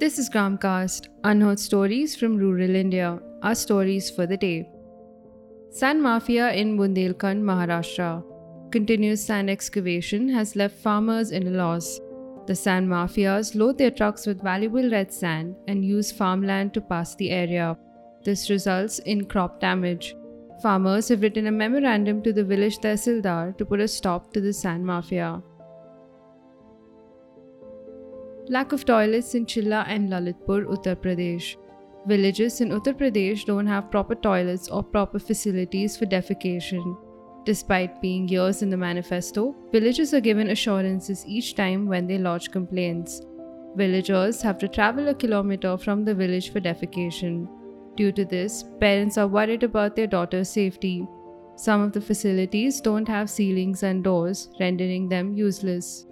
This is Gramcast, unheard stories from rural India, our stories for the day. Sand mafia in Bundelkhand, Maharashtra. Continuous sand excavation has left farmers in a loss. The sand mafias load their trucks with valuable red sand and use farmland to pass the area. This results in crop damage. Farmers have written a memorandum to the village Tehsildar to put a stop to the sand mafia. Lack of toilets in Chilla and Lalitpur, Uttar Pradesh. Villages in Uttar Pradesh don't have proper toilets or proper facilities for defecation. Despite being years in the manifesto, villagers are given assurances each time when they lodge complaints. Villagers have to travel a kilometer from the village for defecation. Due to this, parents are worried about their daughter's safety. Some of the facilities don't have ceilings and doors, rendering them useless.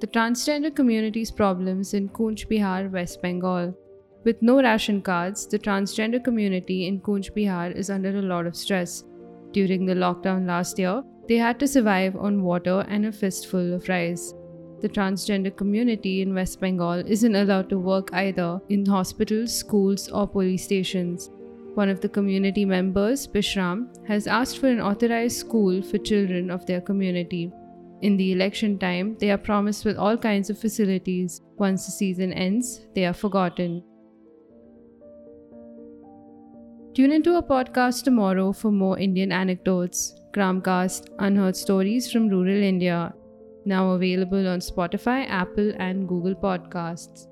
The transgender community's problems in Cooch Bihar, West Bengal. With no ration cards, the transgender community in Cooch Bihar is under a lot of stress. During the lockdown last year, they had to survive on water and a fistful of rice. The transgender community in West Bengal isn't allowed to work either in hospitals, schools, or police stations. One of the community members, Bishram, has asked for an authorized school for children of their community. In the election time, they are promised with all kinds of facilities. Once the season ends, they are forgotten. Tune into our podcast tomorrow for more Indian anecdotes, Gramcast, unheard stories from rural India. Now available on Spotify, Apple, and Google Podcasts.